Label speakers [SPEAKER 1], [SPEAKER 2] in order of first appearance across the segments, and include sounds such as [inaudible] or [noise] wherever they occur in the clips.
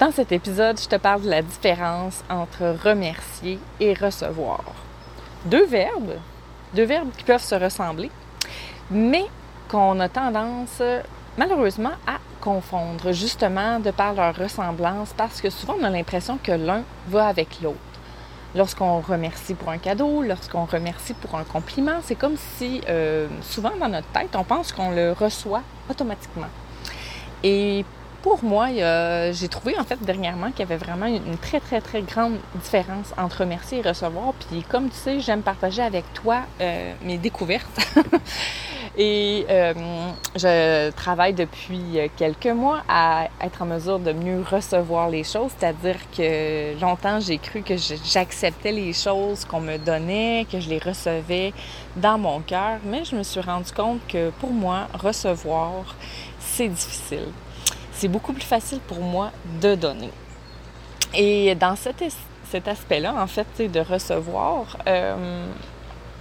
[SPEAKER 1] Dans cet épisode, je te parle de la différence entre remercier et recevoir. Deux verbes, deux verbes qui peuvent se ressembler, mais qu'on a tendance malheureusement à confondre, justement de par leur ressemblance, parce que souvent on a l'impression que l'un va avec l'autre. Lorsqu'on remercie pour un cadeau, lorsqu'on remercie pour un compliment, c'est comme si euh, souvent dans notre tête, on pense qu'on le reçoit automatiquement. Et pour moi, j'ai trouvé en fait dernièrement qu'il y avait vraiment une très très très grande différence entre remercier et recevoir. Puis comme tu sais, j'aime partager avec toi euh, mes découvertes. [laughs] et euh, je travaille depuis quelques mois à être en mesure de mieux recevoir les choses, c'est-à-dire que longtemps j'ai cru que j'acceptais les choses qu'on me donnait, que je les recevais dans mon cœur, mais je me suis rendu compte que pour moi, recevoir, c'est difficile c'est beaucoup plus facile pour moi de donner. Et dans cet, aspect-là, en fait, de recevoir, euh,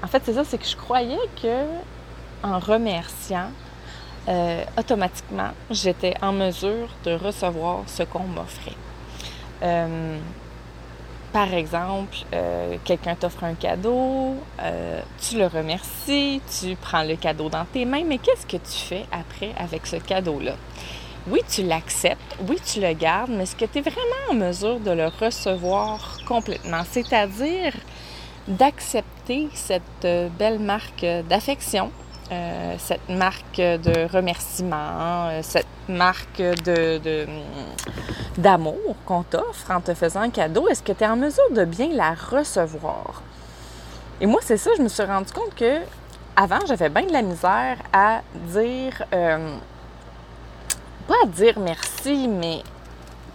[SPEAKER 1] en fait, c'est ça, c'est que je croyais que en remerciant, euh, automatiquement, j'étais en mesure de recevoir ce qu'on m'offrait. Euh, par exemple, quelqu'un t'offre un cadeau, tu le remercies, tu prends le cadeau dans tes mains, mais qu'est-ce que tu fais après avec ce cadeau-là? Oui, tu l'acceptes, oui, tu le gardes, mais est-ce que tu es vraiment en mesure de le recevoir complètement? C'est-à-dire d'accepter cette euh, belle marque d'affection, euh, cette marque de remerciement, euh, cette marque de, d'amour qu'on t'offre en te faisant un cadeau. Est-ce que tu es en mesure de bien la recevoir? Et moi, c'est ça, je me suis rendu compte que avant, j'avais bien de la misère à dire pas à dire merci, mais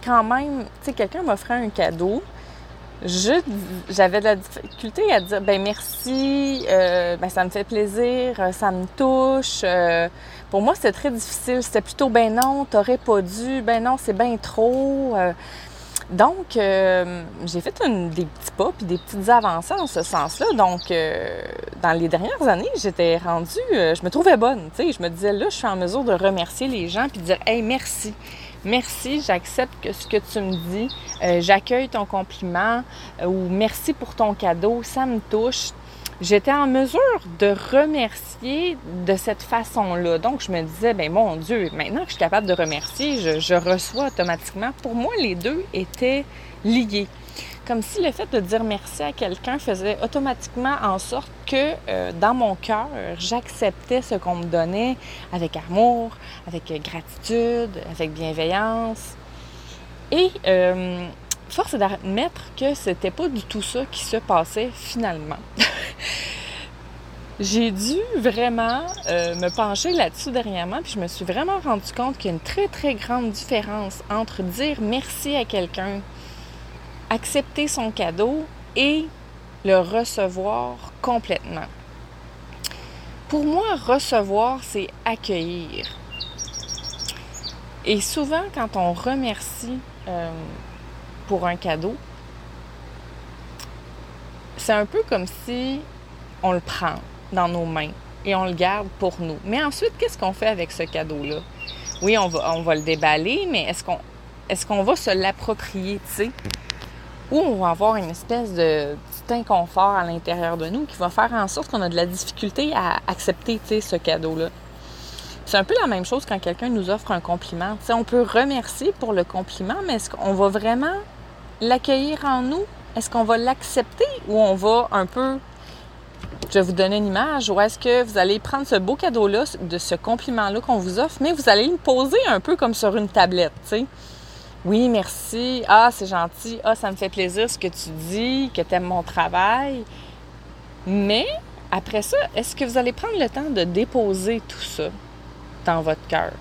[SPEAKER 1] quand même, tu sais, quelqu'un m'offrait un cadeau. J'avais de la difficulté à dire ben merci, euh, ben ça me fait plaisir, euh, ça me touche. Euh, pour moi, c'était très difficile. C'était plutôt ben non, t'aurais pas dû, ben non, c'est bien trop. Donc, euh, j'ai fait des petits pas puis des petites avancées en ce sens-là. Donc, euh, dans les dernières années, j'étais rendue, euh, je me trouvais bonne. Tu sais, je me disais là, je suis en mesure de remercier les gens puis de dire, hey, merci. Merci, j'accepte ce que tu me dis, j'accueille ton compliment ou merci pour ton cadeau, ça me touche j'étais en mesure de remercier de cette façon-là. Donc, je me disais, ben mon Dieu, maintenant que je suis capable de remercier, je, reçois automatiquement. Pour moi, les deux étaient liés. Comme si le fait de dire merci à quelqu'un faisait automatiquement en sorte que euh, dans mon cœur, j'acceptais ce qu'on me donnait avec amour, avec gratitude, avec bienveillance. Et euh, force d'admettre que c'était pas du tout ça qui se passait finalement. [laughs] J'ai dû vraiment euh, me pencher là-dessus dernièrement, puis je me suis vraiment rendu compte qu'il y a une très très grande différence entre dire merci à quelqu'un, accepter son cadeau et le recevoir complètement. Pour moi, recevoir, c'est accueillir. Et souvent, quand on remercie euh, pour un cadeau, c'est un peu comme si on le prend dans nos mains et on le garde pour nous. Mais ensuite, qu'est-ce qu'on fait avec ce cadeau-là? Oui, on va, on va le déballer, mais est-ce qu'on est qu'on va se l'approprier, tu sais? Ou on va avoir une espèce de petit inconfort à l'intérieur de nous qui va faire en sorte qu'on a de la difficulté à accepter, tu sais, ce cadeau-là. C'est un peu la même chose quand quelqu'un nous offre un compliment. On peut remercier pour le compliment, mais est-ce qu'on va vraiment l'accueillir en nous? Est-ce qu'on va l'accepter ou on va un peu je vais vous donner une image ou est-ce que vous allez prendre ce beau cadeau-là, de ce compliment-là qu'on vous offre, mais vous allez le poser un peu comme sur une tablette. Oui, merci. Ah, c'est gentil. Ah, ça me fait plaisir ce que tu dis, que tu aimes mon travail. Mais après ça, est-ce que vous allez prendre le temps de déposer tout ça? Dans votre cœur?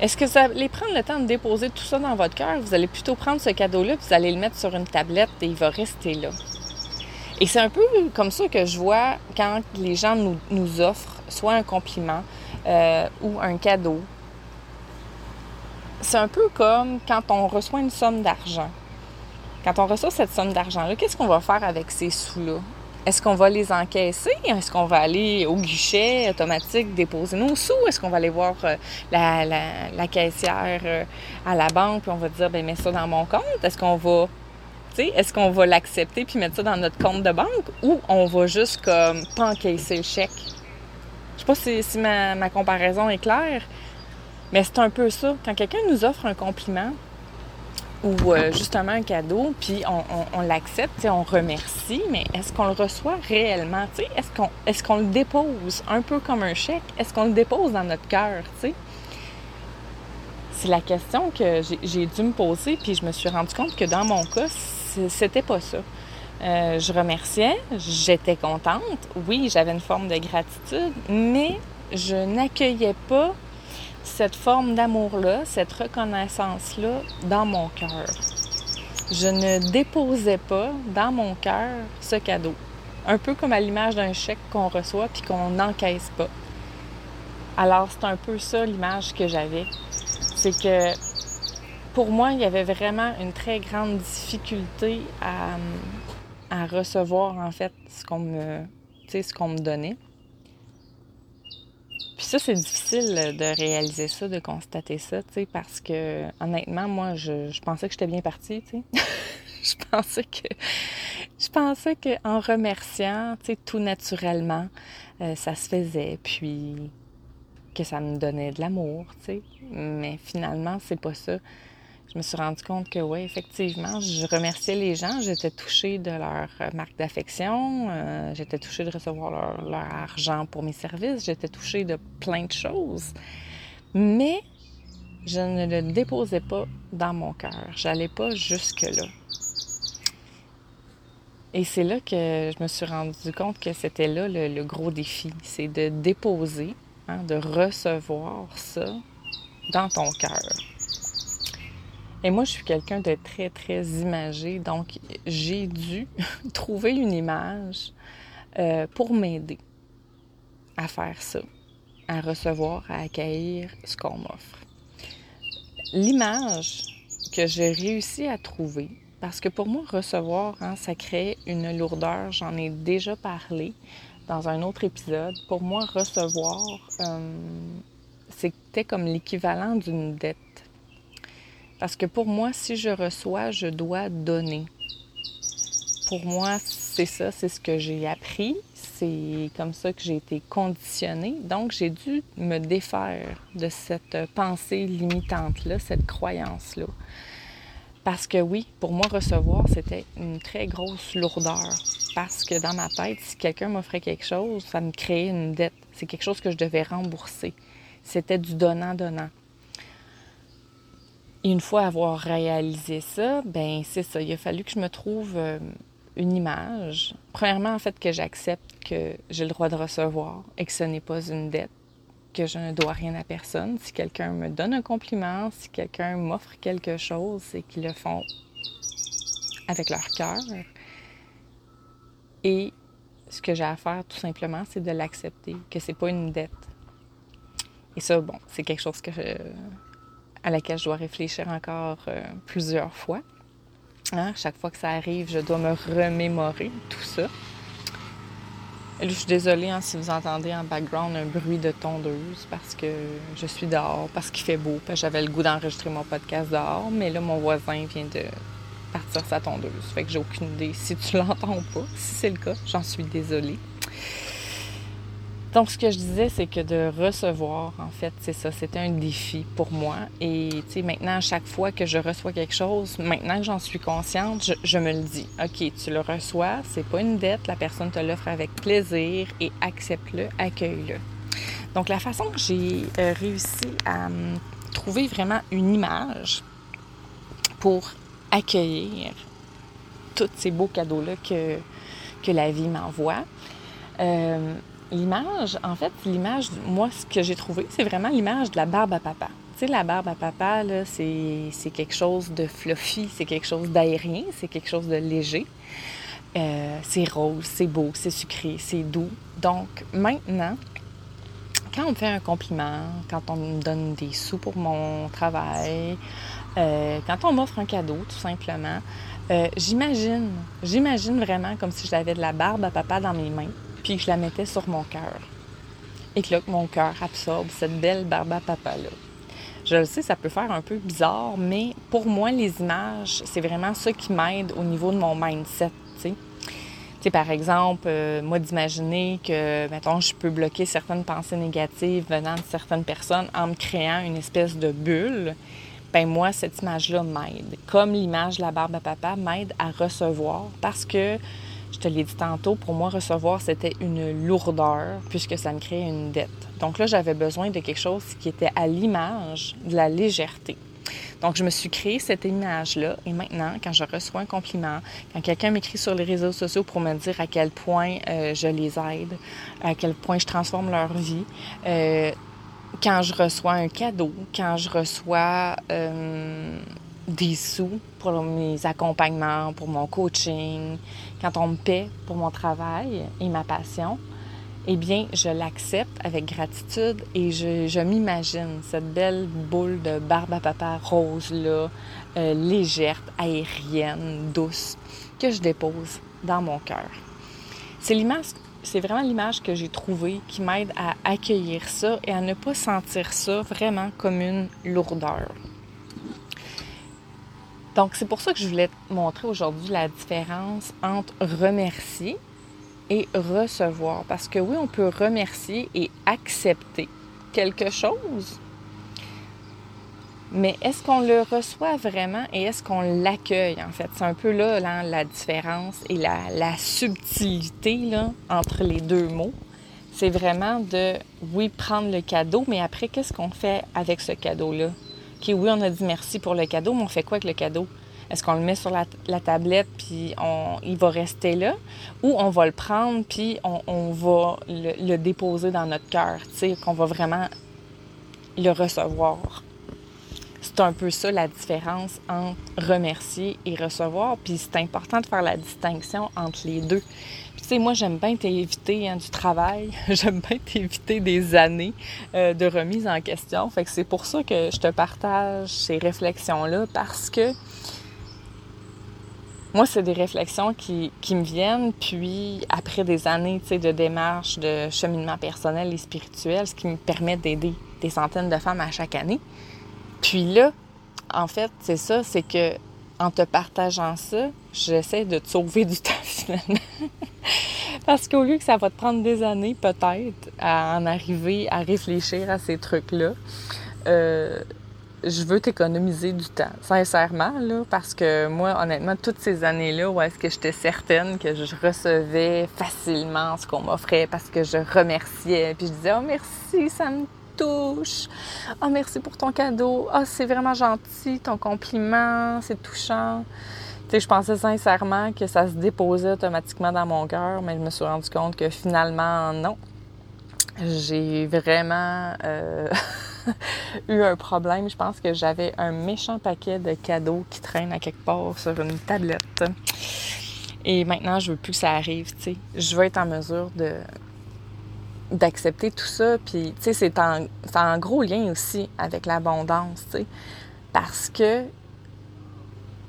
[SPEAKER 1] Est-ce que vous allez prendre le temps de déposer tout ça dans votre cœur? Vous allez plutôt prendre ce cadeau-là, vous allez le mettre sur une tablette et il va rester là. Et c'est un peu comme ça que je vois quand les gens nous, offrent soit un compliment euh, ou un cadeau. C'est un peu comme quand on reçoit une somme d'argent. Quand on reçoit cette somme d'argent-là, qu'est-ce qu'on va faire avec ces sous-là? Est-ce qu'on va les encaisser? Est-ce qu'on va aller au guichet automatique déposer nos sous? Est-ce qu'on va aller voir euh, la, caissière euh, à la banque et on va dire, ben mets ça dans mon compte? Est-ce qu'on va, est-ce qu'on va l'accepter puis mettre ça dans notre compte de banque? Ou on va juste comme pas encaisser le chèque? Je sais pas si, ma comparaison est claire, mais c'est un peu ça. Quand quelqu'un nous offre un compliment, ou euh, justement un cadeau, puis on, l'accepte, on remercie, mais est-ce qu'on le reçoit réellement? Est-ce qu'on est le dépose un peu comme un chèque? Est-ce qu'on le dépose dans notre cœur? C'est la question que j'ai dû me poser, puis je me suis rendu compte que dans mon cas, c'était pas ça. Euh, je remerciais, j'étais contente, oui, j'avais une forme de gratitude, mais je n'accueillais pas cette forme d'amour-là, cette reconnaissance-là dans mon cœur. Je ne déposais pas dans mon cœur ce cadeau. Un peu comme à l'image d'un chèque qu'on reçoit puis qu'on n'encaisse pas. Alors, c'est un peu ça l'image que j'avais. C'est que pour moi, il y avait vraiment une très grande difficulté à, recevoir en fait ce qu'on me, ce qu'on me donnait. Ça, c'est difficile de réaliser ça, de constater ça, tu sais, parce que honnêtement, moi, je, pensais que j'étais bien partie, tu sais. [laughs] je pensais que je pensais qu'en remerciant, tu sais, tout naturellement, euh, ça se faisait, puis que ça me donnait de l'amour, tu sais. Mais finalement, c'est pas ça je me suis rendu compte que oui, effectivement, je remerciais les gens. J'étais touchée de leur euh, marque d'affection. Euh, j'étais touchée de recevoir leur, argent pour mes services. J'étais touchée de plein de choses. Mais je ne le déposais pas dans mon cœur. J'allais pas jusque-là. Et c'est là que je me suis rendu compte que c'était là le, gros défi. C'est de déposer, hein, de recevoir ça dans ton cœur. Et moi, je suis quelqu'un de très, très imagé, donc j'ai dû [laughs] trouver une image euh, pour m'aider à faire ça, à recevoir, à accueillir ce qu'on m'offre. L'image que j'ai réussi à trouver, parce que pour moi, recevoir, hein, ça crée une lourdeur, j'en ai déjà parlé dans un autre épisode. Pour moi, recevoir, euh, c'était comme l'équivalent d'une dette parce que pour moi, si je reçois, je dois donner. Pour moi, c'est ça, c'est ce que j'ai appris. C'est comme ça que j'ai été conditionnée. Donc, j'ai dû me défaire de cette pensée limitante-là, cette croyance-là. Parce que oui, pour moi, recevoir, c'était une très grosse lourdeur. Parce que dans ma tête, si quelqu'un m'offrait quelque chose, ça me créait une dette. C'est quelque chose que je devais rembourser. C'était du donnant-donnant. Une fois avoir réalisé ça, ben c'est ça. Il a fallu que je me trouve euh, une image. Premièrement, en fait, que j'accepte que j'ai le droit de recevoir et que ce n'est pas une dette, que je ne dois rien à personne. Si quelqu'un me donne un compliment, si quelqu'un m'offre quelque chose, c'est qu'ils le font avec leur cœur. Et ce que j'ai à faire, tout simplement, c'est de l'accepter, que c'est pas une dette. Et ça, bon, c'est quelque chose que je, à laquelle je dois réfléchir encore euh, plusieurs fois. Hein, chaque fois que ça arrive, je dois me remémorer tout ça. je suis désolée hein, si vous entendez en background un bruit de tondeuse parce que je suis dehors, parce qu'il fait beau, parce que j'avais le goût d'enregistrer mon podcast dehors, mais là, mon voisin vient de partir sa tondeuse. Fait que j'ai aucune idée si tu [laughs] l'entends pas. Si c'est le cas, j'en suis désolée. Donc, ce que je disais, c'est que de recevoir, en fait, c'est ça, c'était un défi pour moi. Et, tu sais, maintenant, à chaque fois que je reçois quelque chose, maintenant que j'en suis consciente, je, me le dis. OK, tu le reçois, c'est pas une dette, la personne te l'offre avec plaisir et accepte-le, accueille-le. Donc, la façon que j'ai euh, réussi à hum, trouver vraiment une image pour accueillir tous ces beaux cadeaux-là que, que la vie m'envoie, euh, L'image, en fait, l'image, moi, ce que j'ai trouvé, c'est vraiment l'image de la barbe à papa. Tu sais, la barbe à papa, là, c'est, quelque chose de fluffy, c'est quelque chose d'aérien, c'est quelque chose de léger. Euh, c'est rose, c'est beau, c'est sucré, c'est doux. Donc, maintenant quand on me fait un compliment, quand on me donne des sous pour mon travail, euh, quand on m'offre un cadeau, tout simplement, euh, j'imagine, j'imagine vraiment comme si j'avais de la barbe à papa dans mes mains, puis que je la mettais sur mon cœur. Et que là, mon cœur absorbe cette belle barbe à papa-là. Je le sais, ça peut faire un peu bizarre, mais pour moi, les images, c'est vraiment ça qui m'aide au niveau de mon mindset, tu sais, par exemple, euh, moi, d'imaginer que, mettons, je peux bloquer certaines pensées négatives venant de certaines personnes en me créant une espèce de bulle, ben moi, cette image-là m'aide. Comme l'image de la barbe à papa m'aide à recevoir parce que, je te l'ai dit tantôt, pour moi, recevoir, c'était une lourdeur puisque ça me crée une dette. Donc là, j'avais besoin de quelque chose qui était à l'image de la légèreté. Donc, je me suis créé cette image-là. Et maintenant, quand je reçois un compliment, quand quelqu'un m'écrit sur les réseaux sociaux pour me dire à quel point euh, je les aide, à quel point je transforme leur vie, euh, quand je reçois un cadeau, quand je reçois euh, des sous pour mes accompagnements, pour mon coaching, quand on me paie pour mon travail et ma passion, eh bien, je l'accepte avec gratitude et je, m'imagine cette belle boule de barbe à papa rose-là, euh, légère, aérienne, douce, que je dépose dans mon cœur. C'est l'image c'est vraiment l'image que j'ai trouvée qui m'aide à accueillir ça et à ne pas sentir ça vraiment comme une lourdeur. Donc, c'est pour ça que je voulais te montrer aujourd'hui la différence entre remercier et recevoir. Parce que oui, on peut remercier et accepter quelque chose, mais est-ce qu'on le reçoit vraiment et est-ce qu'on l'accueille, en fait? C'est un peu là, la différence et la, subtilité là, entre les deux mots. C'est vraiment de, oui, prendre le cadeau, mais après, qu'est-ce qu'on fait avec ce cadeau-là? OK, oui, on a dit merci pour le cadeau, mais on fait quoi avec le cadeau? Est-ce qu'on le met sur la, tablette puis on, il va rester là? Ou on va le prendre puis on, va le, le, déposer dans notre cœur, tu sais, qu'on va vraiment le recevoir? C'est un peu ça la différence entre remercier et recevoir. Puis c'est important de faire la distinction entre les deux. Tu sais, moi, j'aime bien t'éviter hein, du travail. [laughs] j'aime bien t'éviter des années euh, de remise en question. Fait que c'est pour ça que je te partage ces réflexions-là parce que moi, c'est des réflexions qui, qui, me viennent, puis après des années de démarche de cheminement personnel et spirituel, ce qui me permet d'aider des centaines de femmes à chaque année. Puis là, en fait, c'est ça, c'est que en te partageant ça, j'essaie de te sauver du [laughs] temps finalement. Parce qu'au lieu que ça va te prendre des années, peut-être, à en arriver à réfléchir à ces trucs-là, euh, je veux t'économiser du temps, sincèrement, là, parce que moi, honnêtement, toutes ces années-là, où est-ce que j'étais certaine que je recevais facilement ce qu'on m'offrait parce que je remerciais, puis je disais « Oh, merci, ça me Ah, merci pour ton cadeau. Ah, c'est vraiment gentil, ton compliment, c'est touchant. Tu sais, je pensais sincèrement que ça se déposait automatiquement dans mon cœur, mais je me suis rendu compte que finalement, non. J'ai vraiment euh, [laughs] eu un problème. Je pense que j'avais un méchant paquet de cadeaux qui traînent à quelque part sur une tablette. Et maintenant, je veux plus que ça arrive, tu sais. Je veux être en mesure de, d'accepter tout ça. Puis, tu sais, c'est en, en, gros lien aussi avec l'abondance, tu sais. Parce que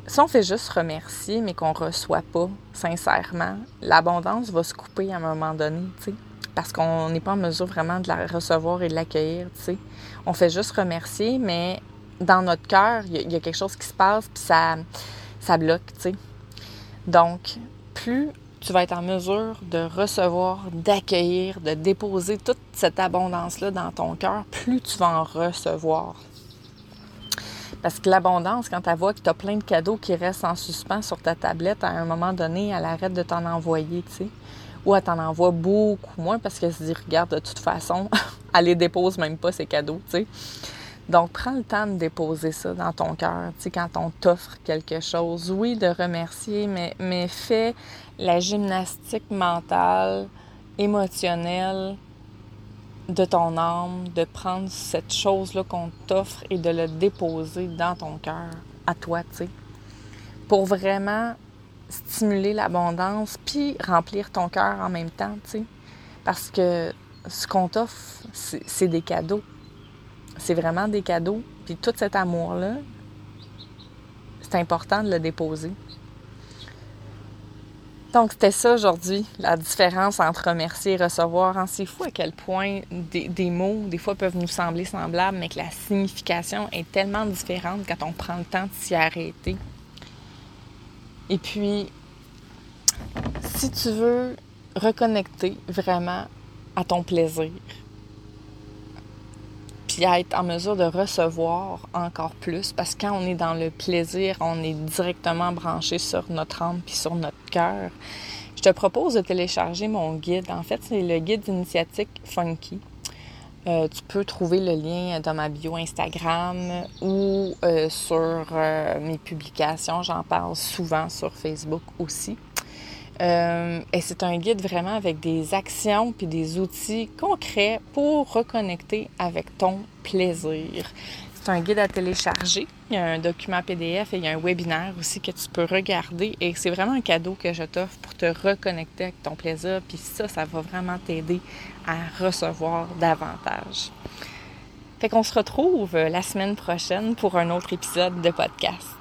[SPEAKER 1] si on fait juste remercier, mais qu'on reçoit pas sincèrement, l'abondance va se couper à un moment donné, tu sais. Parce qu'on n'est pas en mesure vraiment de la recevoir et de l'accueillir, tu sais. On fait juste remercier, mais dans notre cœur, il y, a quelque chose qui se passe, puis ça, ça bloque, tu sais. Donc, plus tu vas être en mesure de recevoir, d'accueillir, de déposer toute cette abondance-là dans ton cœur, plus tu vas en recevoir. Parce que l'abondance, quand tu vois que tu as plein de cadeaux qui restent en suspens sur ta tablette, à un moment donné, elle arrête de t'en envoyer, tu sais. Ou elle t'en envoie beaucoup moins parce qu'elle se dit, regarde, de toute façon, [laughs] elle les dépose même pas, ces cadeaux, tu sais. Donc, prends le temps de déposer ça dans ton cœur. Quand on t'offre quelque chose, oui, de remercier, mais, mais fais la gymnastique mentale, émotionnelle de ton âme, de prendre cette chose-là qu'on t'offre et de le déposer dans ton cœur, à toi, pour vraiment stimuler l'abondance puis remplir ton cœur en même temps. Parce que ce qu'on t'offre, c'est des cadeaux. C'est vraiment des cadeaux. Puis tout cet amour-là, c'est important de le déposer. Donc, c'était ça aujourd'hui, la différence entre remercier et recevoir. Hein, c'est fou à quel point des, mots, des fois, peuvent nous sembler semblables, mais que la signification est tellement différente quand on prend le temps de s'y arrêter. Et puis, si tu veux reconnecter vraiment à ton plaisir, puis être en mesure de recevoir encore plus, parce que quand on est dans le plaisir, on est directement branché sur notre âme puis sur notre cœur. Je te propose de télécharger mon guide. En fait, c'est le guide initiatique Funky. Euh, tu peux trouver le lien dans ma bio Instagram ou euh, sur euh, mes publications. J'en parle souvent sur Facebook aussi. Euh, et c'est un guide vraiment avec des actions puis des outils concrets pour reconnecter avec ton plaisir. C'est un guide à télécharger. Il y a un document PDF et il y a un webinaire aussi que tu peux regarder. Et c'est vraiment un cadeau que je t'offre pour te reconnecter avec ton plaisir. Puis ça, ça va vraiment t'aider à recevoir davantage. Fait qu'on se retrouve la semaine prochaine pour un autre épisode de podcast.